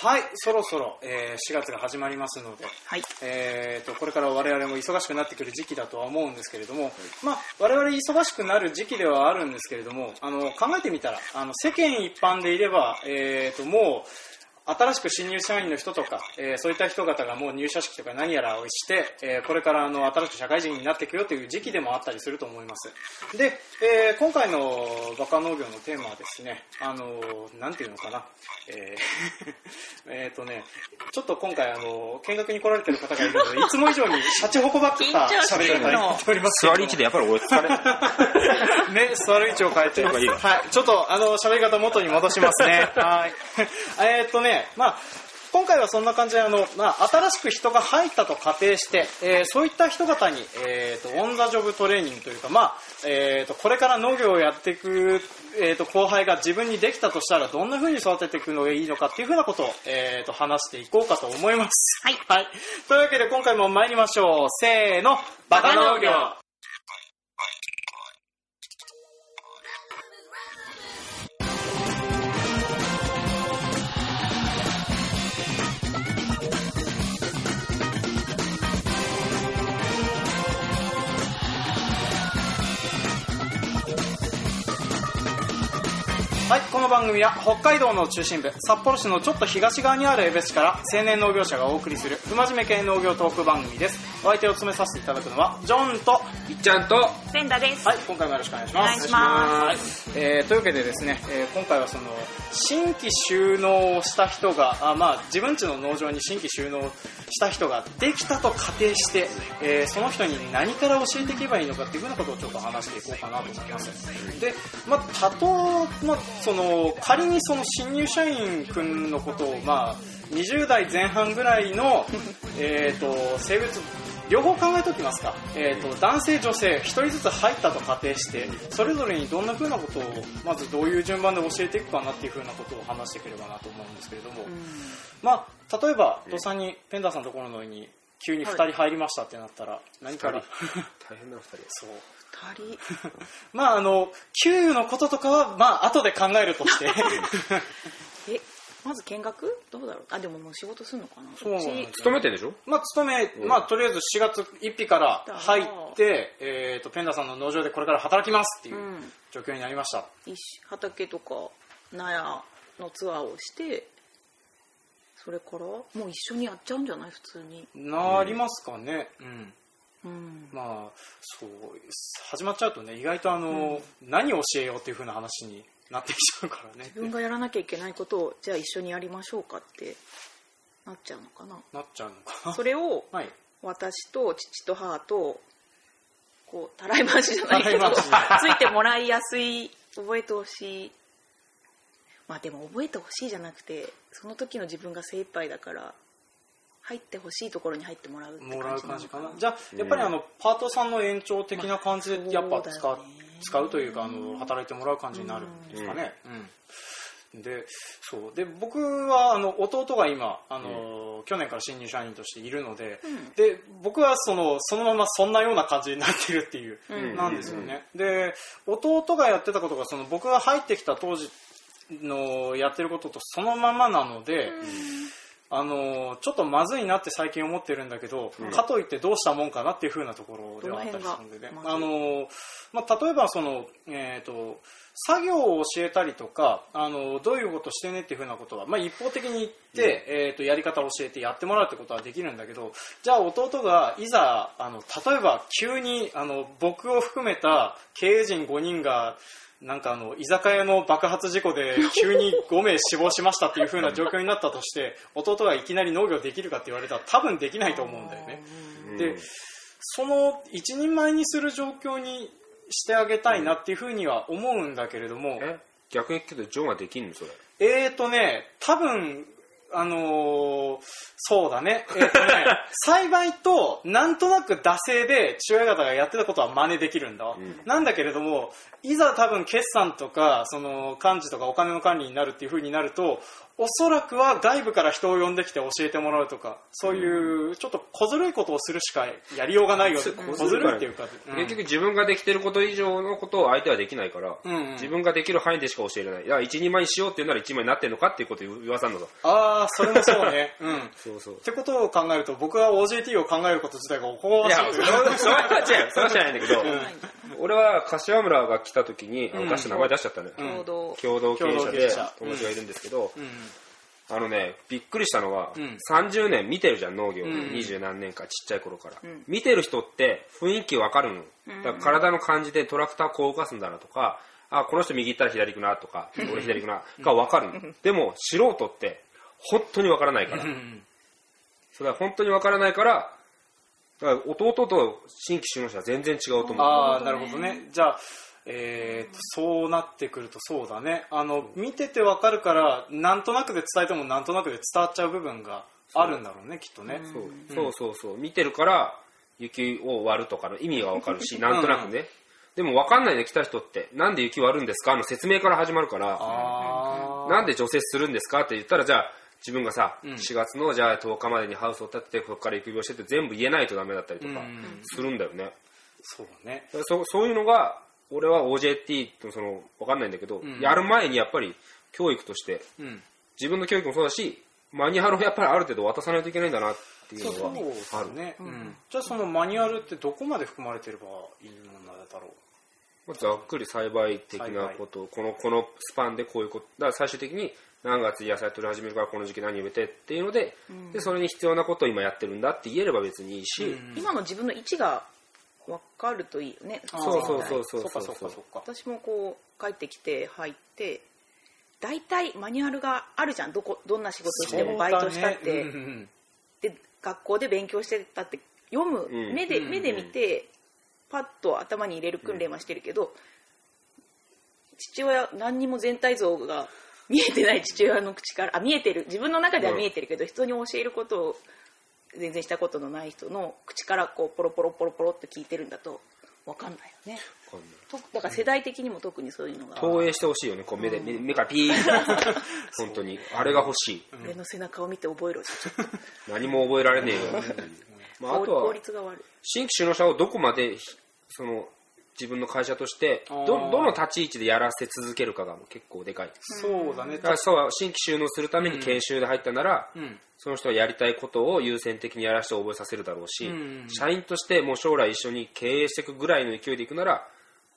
はい、そろそろ、えー4月が始まりますので、はい。えー、とこれから我々も忙しくなってくる時期だとは思うんですけれども、まあ、我々忙しくなる時期ではあるんですけれどもあの考えてみたらあの世間一般でいれば、えー、ともう新しく新入社員の人とか、えーそういった人方がもう入社式とか何やらをして、えーこれからあの新しく社会人になっていくよという時期でもあったりすると思いますで、えー今回のバカ農業のテーマはですねあのなんていうのかなえー えーとねちょっと今回あの見学に来られてる方がいるのでいつも以上にシャチホコばっか喋り方になっております座り位置でやっぱり俺疲れ ね、座る位置を変えて。いいよはい。ちょっと、あの、喋り方元に戻しますね。はい。えーっとね、まあ、今回はそんな感じで、あの、まあ、新しく人が入ったと仮定して、えーそういった人方に、えーっと、オンザジョブトレーニングというか、まあ、えーっと、これから農業をやっていく、えーっと、後輩が自分にできたとしたら、どんな風に育てていくのがいいのかっていう風なことを、えーっと、話していこうかと思います。はいはい。というわけで、今回も参りましょう。せーの、バカ農業。はい、この番組は北海道の中心部、札幌市のちょっと東側にある江別市から青年農業者がお送りする不真面目系農業トーク番組です。お相手を務めさせていただくのは、ジョンと、いっちゃんとペンダです。はい、今回もよろしくお願いします。お願いしますはいえーというわけでですね、えー今回はその、新規収納をした人が、あまあ、自分家の農場に新規収納した人ができたと仮定して、えーその人に何から教えていけばいいのかっていうふうなことをちょっと話していこうかなと思います。で、まあ、たと、まあ、その、仮にその新入社員くんのことを、まあ、20代前半ぐらいの、えっ、と、性別、両方考えておきますか、えー、と男性、女性1人ずつ入ったと仮定してそれぞれにどんな風なことをまずどういう順番で教えていくかなっていう風なことを話していければなと思うんですけれども、まあ、例えば土さんにペンダーさんのところのように急に2人入りましたってなったら何から大変な二人。そう。二人。まああの給与のこととかはまあ後で考えるとして。え、まず見学？どうだろう。あ、でももう仕事すんのかな。そうなんですち勤めてんでしょ？まあ、勤め、うん。まあ、とりあえず4月1日から入って、えー、とペンダーさんの農場でこれから働きますっていううん。状況になりました、一緒。畑とか納屋のツアーをして、それからもう一緒にやっちゃうんじゃない？普通に。なりますかね、うん。うん。まあそう始まっちゃうとね意外とあの、何を教えようっていう風な話になってきちゃうからね。自分がやらなきゃいけないことを、じゃあ一緒にやりましょうかってなっちゃうのかな？なっちゃうのかな？それをはい。私と父と母とこうたらい回しじゃないけどついてもらいやすい覚えてほしい。まあでも覚えてほしいじゃなくてその時の自分が精一杯だから入ってほしいところに入ってもらうってもらう感感じじかな。じゃあやっぱりあの、パートさんの延長的な感じでやっぱ使う,、使うというかあの働いてもらう感じになるんですかね、うん。でそう。で僕はあの弟が今あの、去年から新入社員としているので、うん。で僕はそのそのままそんなような感じになってるっていう、うん。なんですよね、で弟がやってたことがその僕が入ってきた当時のやってることとそのままなので、あのちょっとまずいなって最近思ってるんだけど、かといってどうしたもんかなっていう風なところではあったりするんでね。あの、まあ、例えばその、えー、と作業を教えたりとかあのどういうことしてねっていう風なことは、まあ、一方的に言って、えー、とやり方を教えてやってもらうってことはできるんだけどじゃあ弟がいざあの例えば急にあの僕を含めた経営陣5人がなんかあの居酒屋の爆発事故で 急に5名死亡しましたっていう風な状況になったとして弟がいきなり農業できるかって言われたら多分できないと思うんだよね。でその一人前にする状況にしてあげたいなっていう風には思うんだけれども、え？逆に言うけどジョンはできんの？それ。えーとね多分あのーそうだね。えーとね、幸いと、なんとなく惰性で父親方がやってたことは真似できるんだ。んなんだけれども、いざ多分決算とか、その、幹事とかお金の管理になるっていう風になると、おそらくは外部から人を呼んできて教えてもらうとかそういうちょっと小ずるいことをするしかやりようがないよそう小ずるいっていうか、うん。結局自分ができてること以上のことを相手はできないから、うんうん。自分ができる範囲でしか教えれない。いや、一人前にしようって言うなら一人前になってんのかっていうことを言わさんのだ。ああそれもそうね。うん。っそうそう。てことを考えると僕は OJT を考えること自体がおこがいや、ましい。それは、それは違う。それは違うんだけど、うん俺は柏村が来た時に、あうん。出した名前出しちゃったね。うん。共同。共同経営者で友達がいるんですけど、うん。あのね、びっくりしたのは、うん。30年見てるじゃん、農業。ん。二十何年か、ちっちゃい頃から。ん。見てる人って雰囲気わかるの。だから体の感じでトラクターこう動かすんだなとか、あ、この人右行ったら左行くなとか、俺左行くな、がわかるの。でも、素人って、本当にわからないから。うん。それは本当にわからないから、だから弟と新規就農者は全然違うと思う。ああなるほどね。じゃあえーとそうなってくるとそうだね。あの見ててわかるからなんとなくで伝えてもなんとなくで伝わっちゃう部分があるんだろうねきっとね。そう。そうそうそう。見てるから雪を割るとかの意味がわかるしなんとなくね、でもわかんないで来た人ってなんで雪割るんですか？の説明から始まるから。なんで除雪するんですか？って言ったらじゃあ自分がさ、うん。4月のじゃあ10日までにハウスを建ててそこから育苗してって全部言えないとダメだったりとかうん。するんだよね、そうだね。だからそそういうのが俺は OJT とそのわかんないんだけど、ん。やる前にやっぱり教育としてうん。自分の教育もそうだしマニュアルをやっぱりある程度渡さないといけないんだなっていうそうのはある。ね、うん。じゃあそのマニュアルってどこまで含まれてればいいものだろう？まあざっくり栽培的なことこのこのスパンでこういうことだから最終的に何月に野菜取り始めるからこの時期何植えてっていうので,、でそれに必要なことを今やってるんだって言えれば別にいいし、うん。今の自分の位置が分かるといいよね。そうそうそうそうそっかそっかそっか。私もこう帰ってきて入って大体マニュアルがあるじゃん。どこどんな仕事してもバイトしたって、そうで学校で勉強してたって読む、うん。目でうん目で見てパッと頭に入れる訓練はしてるけど、父親何にも全体像が見えてない父親の口からあ見えてる。自分の中では見えてるけど、人に教えることを全然したことのない人の口からこうポロポロポロポロって聞いてるんだと分かんないよね。わかんない。とだから世代的にも特にそういうのが投影してほしいよねこう目で、目目からピーッ 本当に。あれが欲しい。俺の背中を見て覚えろ 何も覚えられねえよ。まあ、あとは率が悪い。新規就農者をどこまでひその自分の会社としてどどの立ち位置でやらせ続けるかが結構でかい。そうだね。だからそう新規就農するために研修で入ったなら、うん。その人はやりたいことを優先的にやらせて覚えさせるだろうし、うん。社員としてもう将来一緒に経営していくぐらいの勢いでいくならほ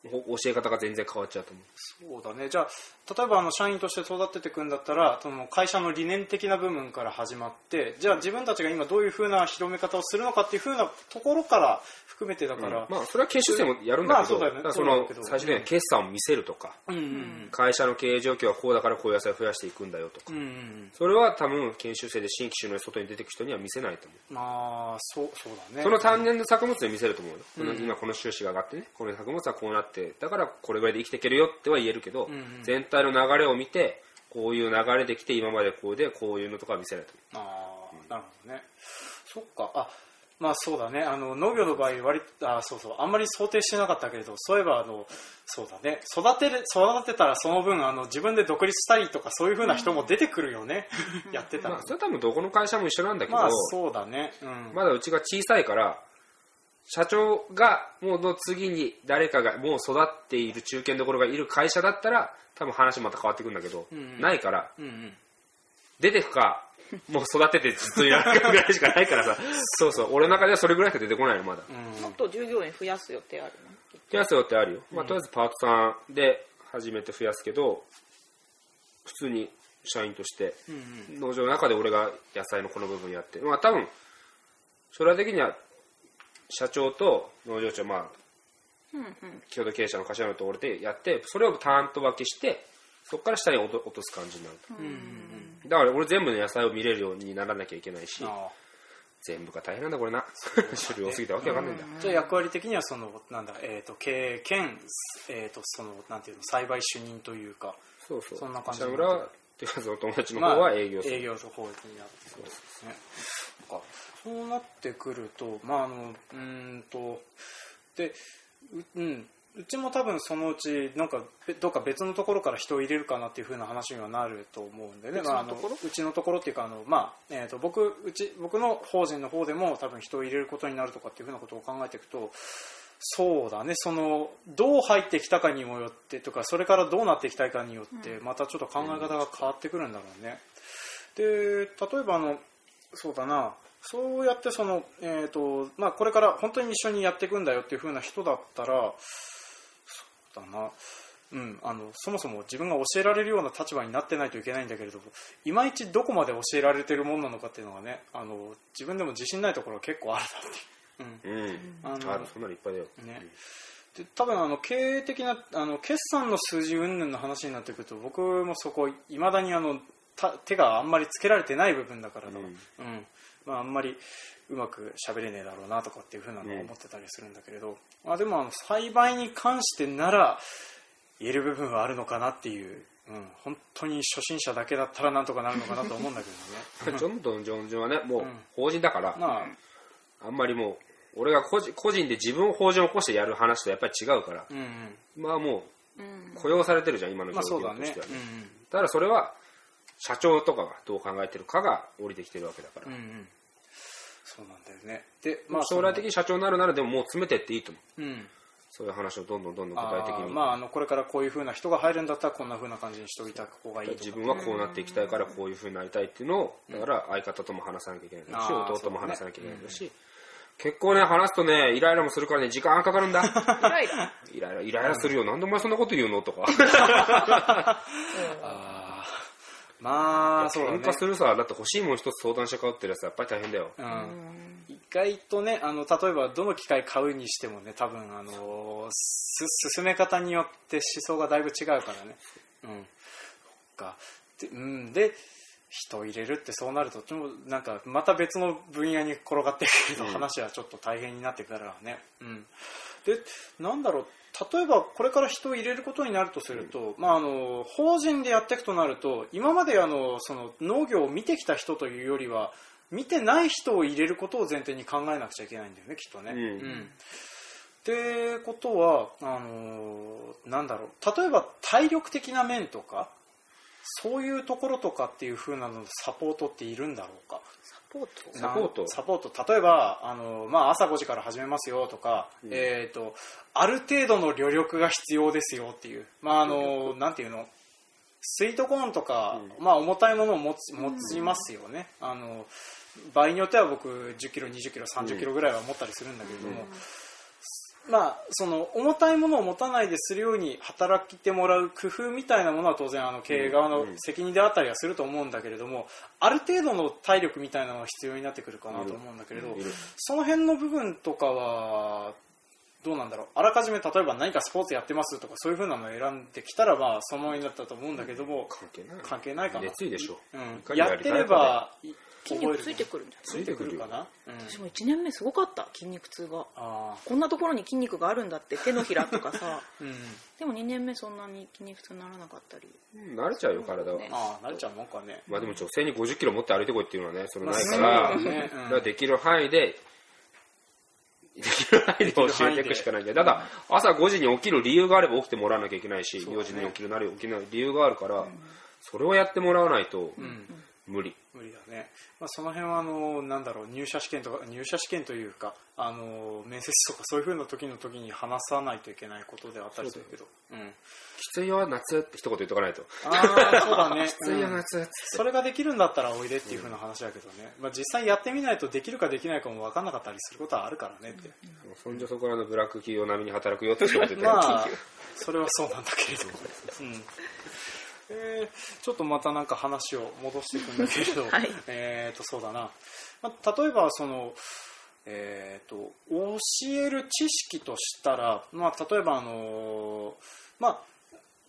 教え方が全然変わっちゃうと思う。そうだね。じゃあ例えばあの社員として育てていくんだったらその会社の理念的な部分から始まってじゃあ自分たちが今どういうふうな広め方をするのかっていうふうなところから含めてだから、まあそれは研修生もやるんだけど,、まあそうだよね。その最終的には決算を見せるとか、うんうん会社の経営状況はこうだからこういう野菜を増やしていくんだよとか、うんうんうん。それは多分研修生で新規就農に外に出てく人には見せないと思う。まあそうそうだね。その単年の作物で見せると思うよ、この今この収支が上がってねこの作物はこうなってだからこれぐらいで生きていけるよっては言えるけど、んうん。全体の流れを見てこういう流れできて今までこうでこういうのとかは見せないと思ああなるほどね。そっか。あまあそうだね。あの農業の場合割あそうそう。あんまり想定してなかったけれどそういえばあのそうだね。育てる育てたらその分あの自分で独立したいとかそういうふうな人も出てくるよね、やってたう、ら、まあ、それは多分どこの会社も一緒なんだけど、まあそうだね。うん、まだうちが小さいから社長がもうの次に誰かがもう育っている中堅どころがいる会社だったら多分話また変わってくるんだけど、うんないからうんうん。出てくか もう育ててずっとやるかぐらいしかないからさ。そうそう俺の中ではそれぐらいしか出てこないのまだ。うん。もっと従業員増やす予定あるの？増やすよってあるよ、まあ、とりあえずパートさんで始めて増やすけど普通に社員としてうん。農場の中で俺が野菜のこの部分やって。まあ多分将来的には社長と農場長まあうんうん。共同経営者の頭のと俺でやってそれを担当分けしてそこから下に落と落とす感じになると。うんうん。だから俺全部の野菜を見れるようにならなきゃいけないしあ全部が大変なんだこれな。種類多すぎてわけわかんないんだ。あじゃあ役割的にはそのなんだ、えー、と経営兼、えー、とそのなんていうの栽培主任というかそうそう。そんな感じ下村はっていうかその友達の方は営業する、営業の方になってそうですねそうなってくるとまああのうーんとでううん。うちも多分そのうちなんかべどっか別のところから人を入れるかなっていう風な話にはなると思うんでね、別まあ、あのうちのところっていうかあの、まあえー、と僕うち僕の法人の方でも多分人を入れることになるとかっていう風なことを考えていくとそうだね。そのどう入ってきたかにもよってとかそれからどうなっていきたいかによってまたちょっと考え方が変わってくるんだろうね。で例えばあのそうだなそうやってその、えーとまあ、これから本当に一緒にやっていくんだよっていう風な人だったらそうだな、うん、あのそもそも自分が教えられるような立場になってないといけないんだけれどもいまいちどこまで教えられてるもんなのかっていうのがねあの自分でも自信ないところは結構あるなっていう。うん。うん。あのあるそんなのいっぱいだよ。ね。で多分あの経営的なあの決算の数字云々の話になってくると僕もそこいまだにあのた手があんまりつけられてない部分だからだ、うん。うんまあ、あんまりうまく喋れねえだろうなとかっていうふうなのを思ってたりするんだけれど、まあ、でもあの栽培に関してなら言える部分はあるのかなっていう、うん、本当に初心者だけだったらなんとかなるのかなと思うんだけどね。ジョンドン・ジョンジョンはねもううん。法人だから、まあ。あんまりもう俺が個人個人で自分を法人を起こしてやる話とやっぱり違うから。うんうん。まあもうん。う雇用されてるじゃん今のまあ状況としてはね、うん。ただそれは社長とかがどう考えてるかが降りてきてるわけだから、うんうん。うんそうなんだよね。でまあ、将来的に社長になるならでももう詰めてっていいと思う。うん。そういう話をどんどんどんどん具体的に、まあ、あのこれからこういう風な人が入るんだったらこんな風な感じにしておいた方がいい自分はこうなっていきたいからこういうふうになりたいっていうのをだから相方とも話さなきゃいけないし、あー弟も話さなきゃいけないし、結構ね話すとねイライラもするからね時間かかるんだ。イライライライライライラするよ、なんでお前そんなこと言うの？とか。あーまあそうだね。喧嘩するさだって欲しいもん一つ相談して買うってやつはやっぱり大変だよ、うん、意外とねあの例えばどの機械買うにしてもね多分あのす進め方によって思想がだいぶ違うからね。うん。そっか。で,、うん、で人を入れるってそうなるとちょっとなんかまた別の分野に転がってくるとうん話はちょっと大変になってくるからね、うん、でなんだろう。例えばこれから人を入れることになるとすると、まあ、あの法人でやっていくとなると今まであのその農業を見てきた人というよりは見てない人を入れることを前提に考えなくちゃいけないんだよねきっとね。うん。ってことはあのなんだろう。例えば体力的な面とかそういうところとかっていう風なのサポートっているんだろうか。サポート？サポート。なサポート。例えばあの、まあ、朝5時から始めますよとか、うん。えー、とある程度の旅力が必要ですよっていう、まあ、あのなんていうの？スイートコーンとか、まあ、重たいものを持つ持ちますよね、あの場合によっては僕1 0キロ2 0キロ3 0キロぐらいは持ったりするんだけれども、まあ、その重たいものを持たないでするように働いてもらう工夫みたいなものは当然あの経営側の責任であったりはすると思うんだけれどもある程度の体力みたいなのは必要になってくるかなと思うんだけれどその辺の部分とかはどうなんだろう？あらかじめ例えば何かスポーツやってますとかそういうふうなのを選んできたらまあそのままになったと思うんだけども関係ない。関係ないかな。熱意でしょ、うん。やってればい筋肉ついてくるんじゃついてくるかな、私も1年目すごかった筋肉痛が。あこんなところに筋肉があるんだって手のひらとかさ。ー、うん、でも2年目そんなに筋肉痛にならなかったり。うん慣れちゃうよ体は、ねああ慣れちゃうもんかね。まあでも女性に5 0キロ持って歩いてこいっていうのはねそれないかまら、ねうんだからできる範囲でできる範囲で教えていくしかないんだよ。ただ朝5時に起きる理由があれば起きてもらわなきゃいけないし、ね。4時に起きるなり起きない理由があるから、それをやってもらわないとうん無理、無理だね、まあ、その辺はあのなんだろう入社試験とか入社試験というかあの面接とかそういうふうな時の時に話さないといけないことではあったりするけど。うん。きついよ夏って一言言っとかないと。ああそうだね。きついようん夏って。それができるんだったらおいでっていうふうな話だけどね、まあ、実際やってみないとできるかできないかも分かんなかったりすることはあるからねって、そんじょそこらのブラック企業並みに働くよって一言言ったら、まあそれはそうなんだけれども、うんえーちょっとまたなんか話を戻していくんだけれど、はい。えーとそうだな、まあ、例えばその、えー、と教える知識としたら、まあ、例えばあのまあ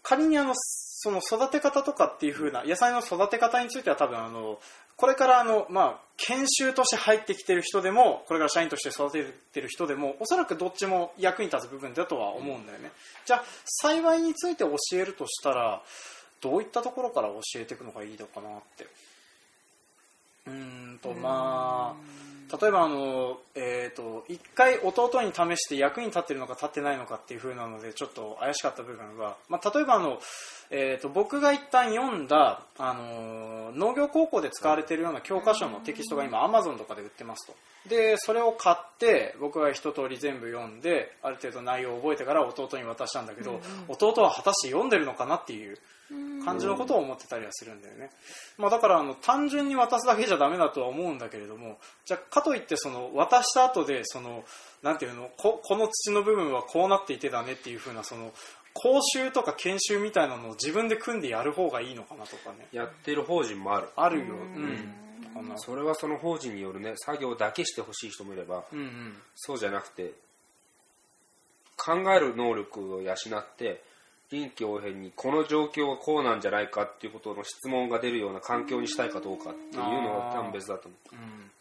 仮にあのその育て方とかっていう風な野菜の育て方については多分あのこれからあの、まあ、研修として入ってきてる人でもこれから社員として育ててる人でもおそらくどっちも役に立つ部分だとは思うんだよね、じゃあ幸いについて教えるとしたらどういったところから教えていくのがいいのかなって。うーんとまあ例えばあの、えー、と一回弟に試して役に立ってるのか立ってないのかっていう風なのでちょっと怪しかった部分は、まあ、例えばあの、えー、と僕が一旦読んだ、あの農業高校で使われているような教科書のテキストが今 Amazon とかで売ってますと。でそれを買って僕が一通り全部読んである程度内容を覚えてから弟に渡したんだけど、弟は果たして読んでるのかなっていう感じのことを思ってたりはするんだよね、まあ、だからあの単純に渡すだけじゃダメだとは思うんだけれどもじゃあかといってその渡した後でそのなんていうのここの土の部分はこうなっていてだねっていう風なその講習とか研修みたいなのを自分で組んでやる方がいいのかなとかね。やってる法人もある。あるよ、うん。かなそれはその法人によるね作業だけしてほしい人もいれば、うんうん。そうじゃなくて考える能力を養って臨機応変にこの状況はこうなんじゃないかっていうことの質問が出るような環境にしたいかどうかっていうのは多分別だと思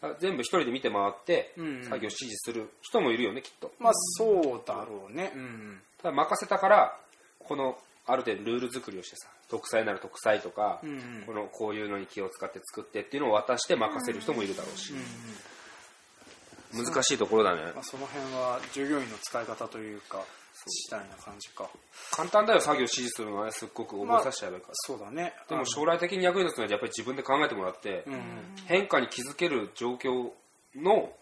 う。うん。全部一人で見て回って作業指示する人もいるよねきっと。まあそうだろうね。うん。ただ任せたからこのある程度ルール作りをしてさ特裁なら特裁とか、うんうん。このこういうのに気を使って作ってっていうのを渡して任せる人もいるだろうし。難しいところだね。まあ、その辺は従業員の使い方というか次第な感じか簡単だよ作業指示するのはねすっごく覚えさせちゃえばいいから、そうだね。でも将来的に役に立つのはやっぱり自分で考えてもらって、うん。うん変化に気づける状況の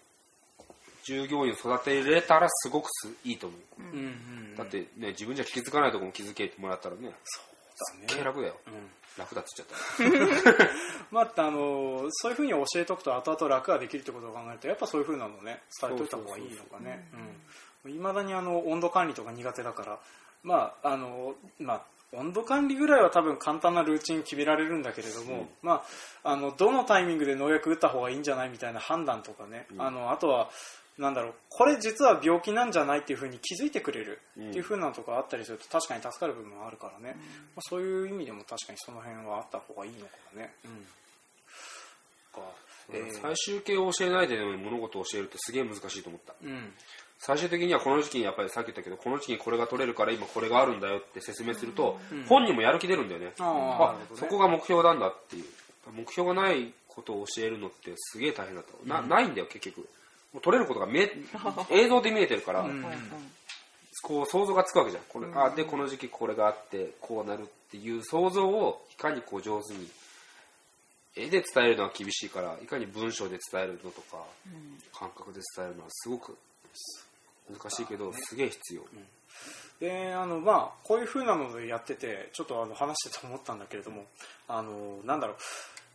従業員を育てれたらすごくすいいと思う、うんうんだってね自分じゃ気づかないところも気づけてもらったらね。そう気楽だよ。うん。楽だっつっちゃった。まあ、あのそういうふうに教えておくと後々楽ができるってことを考えるとやっぱそういうふうなのね伝えておいた方がいいのかね。いまだにあの温度管理とか苦手だから。まああのまあ温度管理ぐらいは多分簡単なルーチン決められるんだけれども、まあ、あのどのタイミングで農薬打った方がいいんじゃないみたいな判断とかね、あのあとはなんだろうこれ実は病気なんじゃないっていうふうに気づいてくれるっていうふうなとこあったりすると確かに助かる部分はあるからね、まあ、そういう意味でも確かにその辺はあった方がいいのかもね。うん。か。えー。最終形を教えないで物事を教えるってすげえ難しいと思った。うん。最終的にはこの時期にやっぱりさっき言ったけどこの時期にこれが取れるから今これがあるんだよって説明すると、うん。本人もやる気出るんだよね、あーなるあね。そこが目標なんだっていう。目標がないことを教えるのってすげえ大変だったな,、ないんだよ結局もう取れることが見え 映像で見えてるから、うん。こう想像がつくわけじゃん。これ、あでこの時期これがあってこうなるっていう想像をいかにこう上手に絵で伝えるのは厳しいからいかに文章で伝えるのとか、感覚で伝えるのはすごく難しいけど、すげえ必要、であのまあこういう風なのでやっててちょっとあの話してて思ったんだけれどもあのなんだろう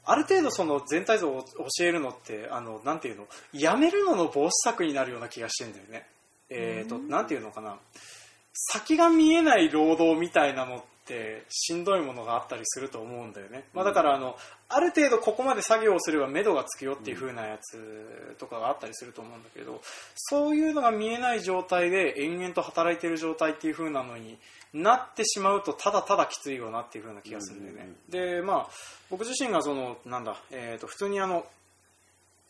ある程度その全体像を教えるのってあのなんていうの？やめるのの防止策になるような気がしてんだよね。えっ、となんていうのかな？先が見えない労働みたいなのってしんどいものがあったりすると思うんだよね、まあ、だからあのある程度ここまで作業をすれば目処がつくよっていう風なやつとかがあったりすると思うんだけどそういうのが見えない状態で延々と働いてる状態っていう風なのになってしまうとただただきついよなっていう風な気がするんだよね、でまあ僕自身がそのなんだ、えー、と普通にあの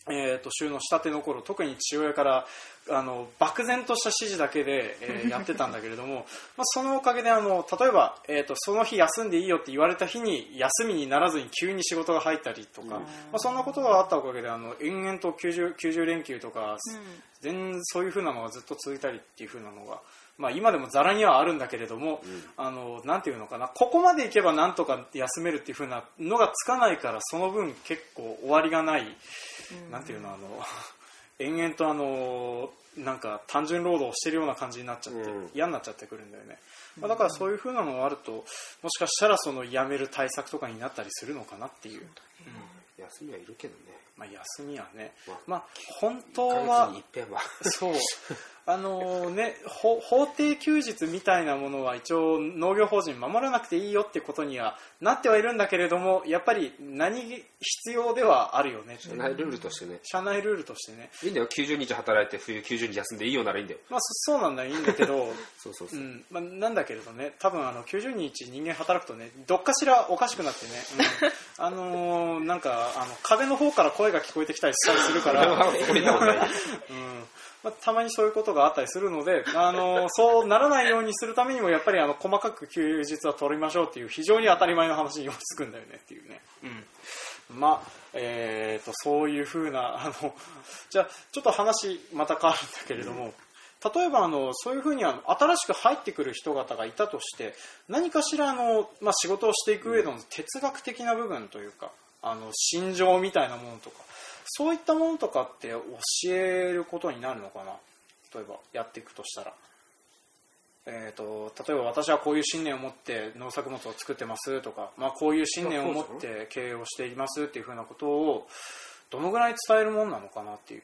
えー、と週の仕立ての頃特に父親からあの漠然とした指示だけで、えー やってたんだけれども、まあ、そのおかげであの例えば、えー、とその日休んでいいよって言われた日に休みにならずに急に仕事が入ったりとか、まあ、そんなことがあったおかげであの延々と 90, 90連休とか、全然そういう風なのがずっと続いたりっていう風なのが。まあ、今でもざらにはあるんだけれども、あのなんていうのかなここまでいけばなんとか休めるっていう風なのがつかないからその分結構終わりがないなんていうのあの 延々とあのなんか単純労働をしてるような感じになっちゃって、うん。嫌になっちゃってくるんだよね、まあ、だからそういう風なのがあるともしかしたらその辞める対策とかになったりするのかなっていう、休みはいるけどね。まあ、休みはね。まあまあ本当1ヶは。そう。あのね法法定休日みたいなものは一応農業法人守らなくていいよってことにはなってはいるんだけれどもやっぱり何必要ではあるよねってないルールとしてね。社内ルールとしてね。いいんだよ。90日働いて冬90日休んでいいよならいいんだよ。まあそそうなんだいいんだけど そうそうそう。う、んまあ、なんだけれどね。多分あの90日人間働くとねどっかしらおかしくなってね、うん あのーなんかあの壁の方から声が聞こえてきたりしたりするから、うん。まあ、たまにそういうことがあったりするので、あのそうならないようにするためにもやっぱりあの細かく休日は取りましょうっていう非常に当たり前の話に落ち着くんだよねっていうね。うん、まあえー、とそういうふうなあのじゃあちょっと話また変わるんだけれども、例えばあのそういうふうにあの新しく入ってくる人方がいたとして何かしらあの、まあ、仕事をしていく上での哲学的な部分というかあの心情みたいなものとかそういったものとかって教えることになるのかな？例えばやっていくとしたら。えー、と例えば私はこういう信念を持って農作物を作ってますとか、まあ、こういう信念を持って経営をしていますっていうふうなことをどのぐらい伝えるもんなのかなっていう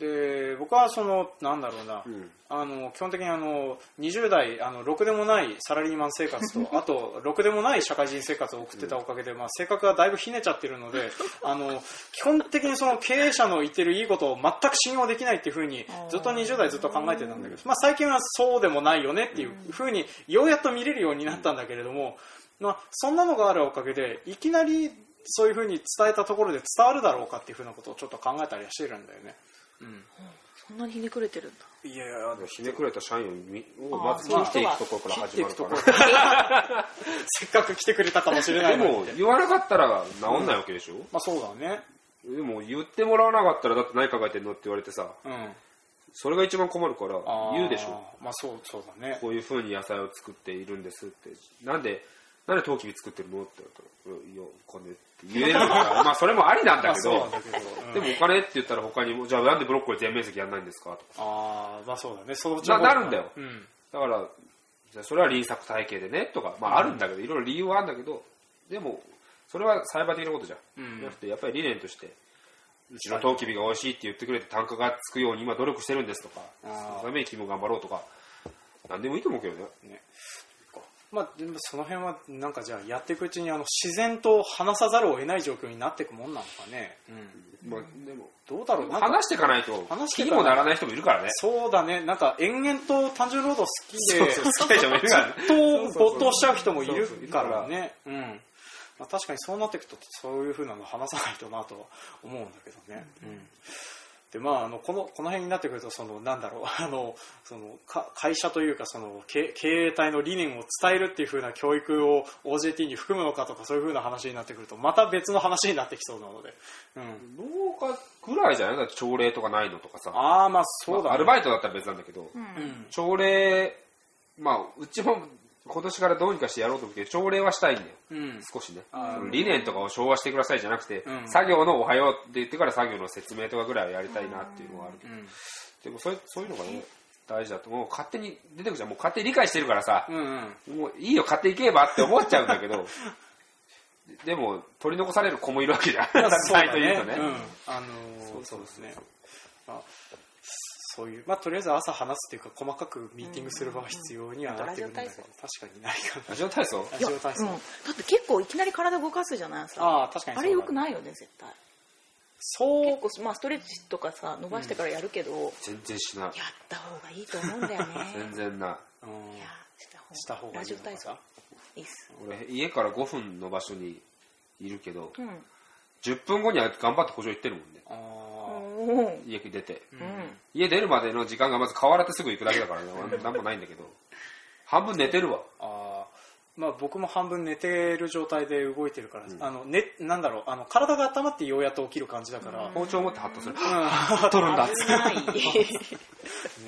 で僕はそのなんだろうな、うん。あの基本的にあの20代あのろくでもないサラリーマン生活と あとろくでもない社会人生活を送ってたおかげで、まあ、性格がだいぶひねちゃってるので あの基本的にその経営者の言ってるいいことを全く信用できないっていうふうにずっと20代ずっと考えてたんだけど、まあ、最近はそうでもないよねっていうふうにようやっと見れるようになったんだけれども、まあ、そんなのがあるおかげでいきなりそういうふうに伝えたところで伝わるだろうかっていうふうなことをちょっと考えたりはしてるんだよね。うん。そんなにひねくれてるんだ。いやいやひねくれた社員をまず切っていくところから始まるかくところから。せっかく来てくれたかもしれないのに。も言わなかったら治んないわけでしょ、まあそうだね。でも言ってもらわなかったらだって何考えてんのって言われてさ。うん。それが一番困るから言うでしょ。まあそうそうだね。こういうふうに野菜を作っているんですって。なんでなんでトウキビ作ってるのって言われたら「いやお金」って言えるから。まあそれもありなんまあだけどでもお金って言ったら他にもじゃあなんでブロッコリー全面積やんないんですかとかああまあそうだね。そのななるんだよ。うん。だからじゃあそれは輪作体系でねとかまああるんだけどいろいろ理由はあるんだけどでもそれは栽培的なことじゃん、うん。じゃなくてやっぱり理念としてうちのトウキビが美味しいって言ってくれて単価がつくように今努力してるんですとかそのために君も頑張ろうとか何でもいいと思うけどね。ねまあ、その辺はなんかじゃあやっていくうちにあの自然と話さざるを得ない状況になっていくもんなのかね、うん、まあでもどうだろう？なんか話していかないと気にもならない人もいるからね。そうだね。なんか延々と単純労働好きでずっと没頭しちゃう人もいるからね。うん。まあ、確かにそうなっていくとそういうふうなの話さないとなとは思うんだけどね、うんでまあ、あのこのこの辺になってくるとそのなんだろう あのそのか会社というかその経経営体の理念を伝えるっていう風な教育を OJT に含むのかとかそういう風な話になってくるとまた別の話になってきそうなので、うん、農家ぐらいじゃないだって朝礼とかないのとかさ。ああまあそうだ、ね。まあアルバイトだったら別なんだけど、うん。朝礼まあうちも今年からどうにかしてやろうと思って朝礼はしたいんだよ。うん。少しね。理念とかを昭和してくださいじゃなくて、うん。作業のおはようって言ってから作業の説明とかぐらいはやりたいなっていうのはあるけど、うん。でもそういうそういうのがね大事だともう。勝手に出てくるじゃんもう勝手に理解してるからさ、うんうん。もういいよ買っていけばって思っちゃうんだけど。でも取り残される子もいるわけじゃん。そうだ ト言うとね、あのーそうそうですね。まあそういうまあとりあえず朝話すっていうか細かくミーティングする場は必要にはなってくるんだけどうん確かにないかな。ラジオ体操？いや、ラジオ体操。うん、だって結構いきなり体動かすじゃないさ。ああ確かにあれよくいないよね絶対。そう。結構、まあ、ストレッチとかさ伸ばしてからやるけど、全然しない。やった方がいいと思うんだよね。全然ない。うん。いやした方した方がいいラジオ体操。いいっす俺家から5分の場所にいるけどうん10分後には頑張って補助行ってるもんね。家出て。ーうん。家出るまでの時間がまず変わらってすぐ行くだけだからね。なんもないんだけど。半分寝てるわ。あーまあ、僕も半分寝てる状態で動いてるから、あのね、なんだろうあの体が温まってようやっと起きる感じだから、包丁を持ってハッとする。うん、取るんだ。っ て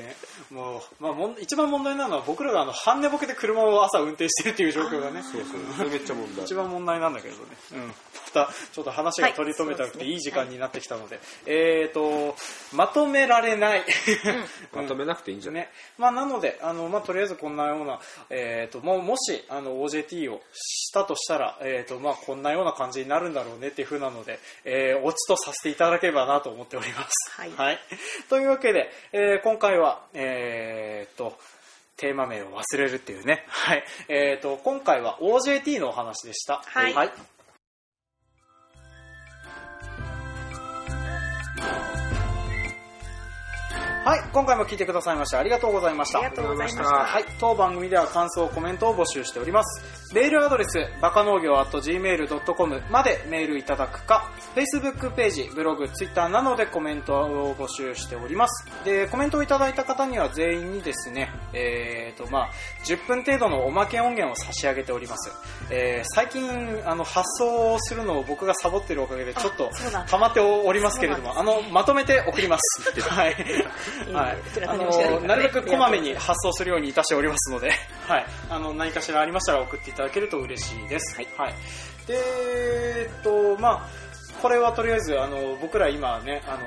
ね。もう、まあ、もん一番問題なのは僕らがあの半寝ぼけで車を朝運転してるっていう状況がね。そうそう。それめっちゃ問題。一番問題なんだけどね、うん、またちょっと話が取り留めたくていい時間になってきたので,、えー、とまとめられない、まとめなくていいんじゃない、ね。まあ、なのであの、まあ、とりあえずこんなような、えー、とももしあの OJT をしたとしたら、えーとまあ、こんなような感じになるんだろうねっていう風なので、えー、オチとさせていただければなと思っております。はい。というわけで、えー今回は、えー、とテーマ名を忘れるっていうね、はい。えー、と今回は OJT のお話でした。はい。はいはい、今回も聞いてくださいましてありがとうございました。ありがとうございました。はい、当番組では感想、コメントを募集しております。メールアドレス、バカ農業 .gmail.com までメールいただくか、Facebook ページ、ブログ、Twitter などでコメントを募集しております。で、コメントをいただいた方には全員にですね、えーと、まあ10分程度のおまけ音源を差し上げております。えー最近、あの、発送するのを僕がサボってるおかげで、ちょっと溜まっておりますけれども、あの、まとめて送ります。はい。はいあの、なるべくこまめに発送するようにいたしておりますので、はい。あの、何かしらありましたら送っていただけると嬉しいです。はいで、えーっと、まあ、これはとりあえず、あの、僕ら今ね、あの、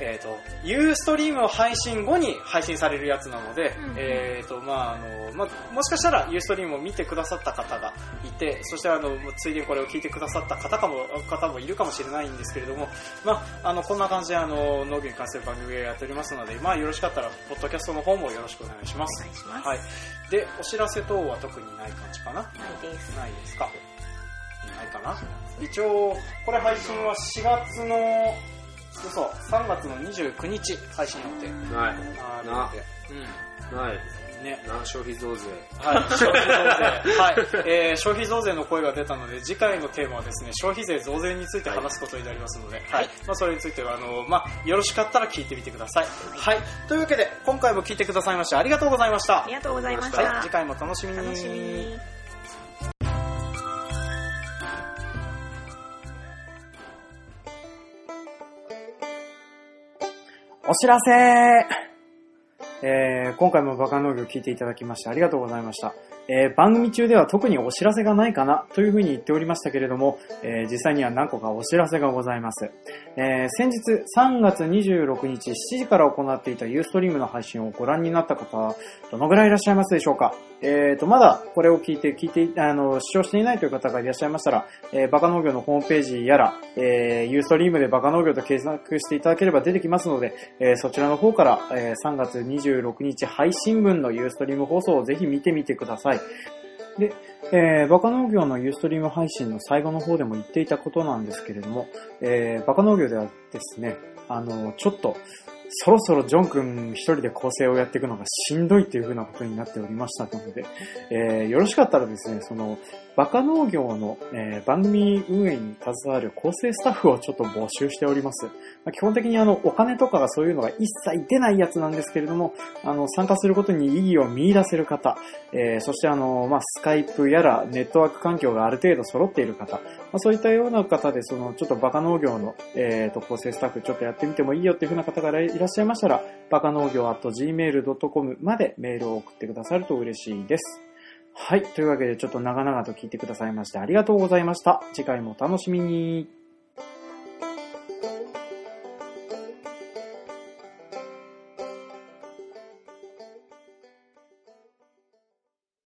えーっと、ユーストリームを配信後に配信されるやつなので、うんうんえーっと、まあ、あの、まあ、もしかしたらユーストリームを見てくださった方がいて、そしてあの、ついでにこれを聞いてくださった方かも、方もいるかもしれないんですけれども、まあ、あの、こんな感じであの、農業に関する番組をやっておりますので、まあ、よろしかったら、ポッドキャストの方もよろしくお願いします。お願いしますはい。で、お知らせ等は特にない感じかな？ないです。ないですか？ないかな一応、これ配信は4月の、嘘、3月の29日配信予定。ない。あーなのでない。うん。ね。な、消費増税。はい、消費増税。はい、えー消費増税の声が出たので、次回のテーマはですね、消費税増税について話すことになりますので、はい、まあ、それについては、あの、まあ、よろしかったら聞いてみてください。はい、というわけで、今回も聞いてくださいましてありがとうございましたあり。がとうございましはい、た。次回も楽しみに。楽しみに。お知らせえー今回もバカ農業を聞いていただきましてありがとうございました。えー番組中では特にお知らせがないかなというふうに言っておりましたけれども、えー実際には何個かお知らせがございます。えー先日3月26日7時から行っていたユーストリームの配信をご覧になった方はどのぐらいいらっしゃいますでしょうか？えーと、まだこれを聞いて、聞いて、あの、視聴していないという方がいらっしゃいましたら、えーバカ農業のホームページやら、えーユーストリームでバカ農業と検索していただければ出てきますので、えーそちらの方から、えー3月26日配信分のユーストリーム放送をぜひ見てみてください。で、えーバカ農業のユーストリーム配信の最後の方でも言っていたことなんですけれども、えーバカ農業ではですね、あの、ちょっと、そろそろジョン君一人で構成をやっていくのがしんどいっていう風なことになっておりましたので、えーよろしかったらですね、その、バカ農業の、えー番組運営に携わる構成スタッフをちょっと募集しております。まあ基本的にあの、お金とかがそういうのが一切出ないやつなんですけれども、あの、参加することに意義を見出せる方、えーそしてあの、まあ、スカイプやらネットワーク環境がある程度揃っている方、まあ、そういったような方で、その、ちょっとバカ農業の、えーと、構成スタッフちょっとやってみてもいいよっていう風な方がいららっしゃいましたら、バカ農業 .gmail.com までメールを送ってくださると嬉しいです。はい。というわけで、ちょっと長々と聞いてくださいましてありがとうございました。次回もお楽しみに。